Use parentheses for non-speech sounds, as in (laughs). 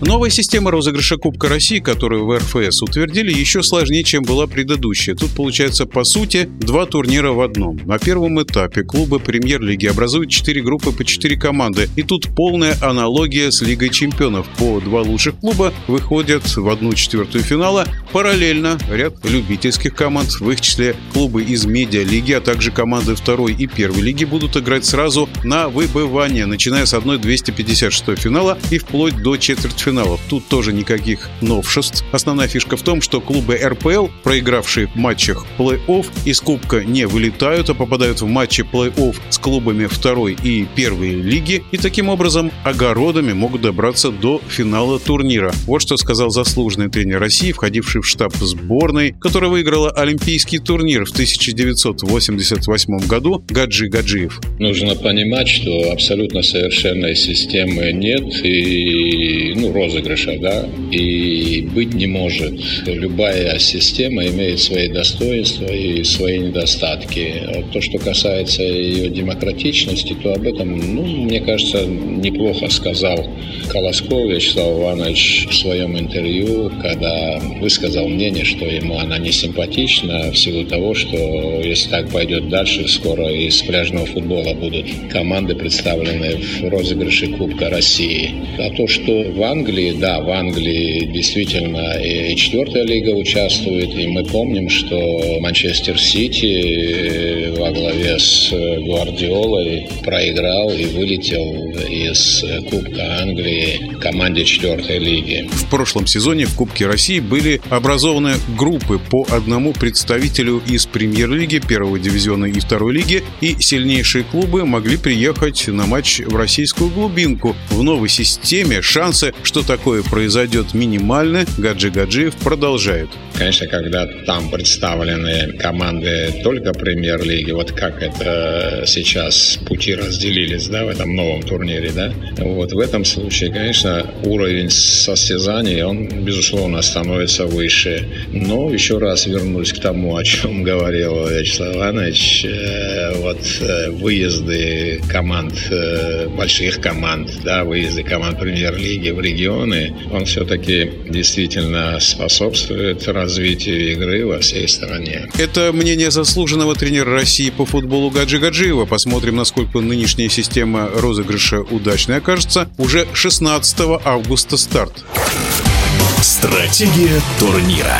Новая система розыгрыша Кубка России, которую в РФС утвердили, еще сложнее, чем была предыдущая. Тут получается, по сути, два турнира в одном. На первом этапе клубы премьер-лиги образуют четыре группы по четыре команды. И тут полная аналогия с Лигой чемпионов. По два лучших клуба выходят в одну четвертую финала. Параллельно ряд любительских команд, в их числе клубы из медиа-лиги, а также команды второй и первой лиги будут играть сразу на выбывание, начиная с одной 256 финала и вплоть до четвертьфинала финалов. Тут тоже никаких новшеств. Основная фишка в том, что клубы РПЛ, проигравшие в матчах плей-офф, из Кубка не вылетают, а попадают в матчи плей-офф с клубами второй и первой лиги, и таким образом огородами могут добраться до финала турнира. Вот что сказал заслуженный тренер России, входивший в штаб сборной, которая выиграла Олимпийский турнир в 1988 году Гаджи Гаджиев. Нужно понимать, что абсолютно совершенной системы нет, и ну, розыгрыша, да, и быть не может. Любая система имеет свои достоинства и свои недостатки. То, что касается ее демократичности, то об этом, ну, мне кажется, неплохо сказал Колосков Вячеслав Иванович в своем интервью, когда высказал мнение, что ему она не симпатична в силу того, что если так пойдет дальше, скоро из пляжного футбола будут команды представлены в розыгрыше Кубка России. А то, что в Англии Англии, да, в Англии действительно и четвертая лига участвует, и мы помним, что Манчестер Сити э, во главе с Гвардиолой проиграл и вылетел из Кубка Англии команде четвертой лиги. В прошлом сезоне в Кубке России были образованы группы по одному представителю из премьер-лиги, первого дивизиона и второй лиги, и сильнейшие клубы могли приехать на матч в российскую глубинку. В новой системе шансы, что такое произойдет минимально, Гаджи Гаджиев продолжает. Конечно, когда там представлены команды только премьер-лиги, вот как это сейчас пути разделились, да, в этом новом турнире, да, вот в этом случае, конечно, уровень состязаний, он, безусловно, становится выше. Но еще раз вернусь к тому, о чем (laughs) говорил Вячеслав Иванович, э, вот э, выезды команд, э, больших команд, да, выезды команд премьер-лиги в регионы, он все-таки действительно способствует развитию игры во всей стране. Это мнение заслуженного тренера России по футболу Гаджи Гаджиева. Посмотрим, насколько нынешняя система розыгрыша удачной окажется. Уже 16 августа старт. Стратегия турнира.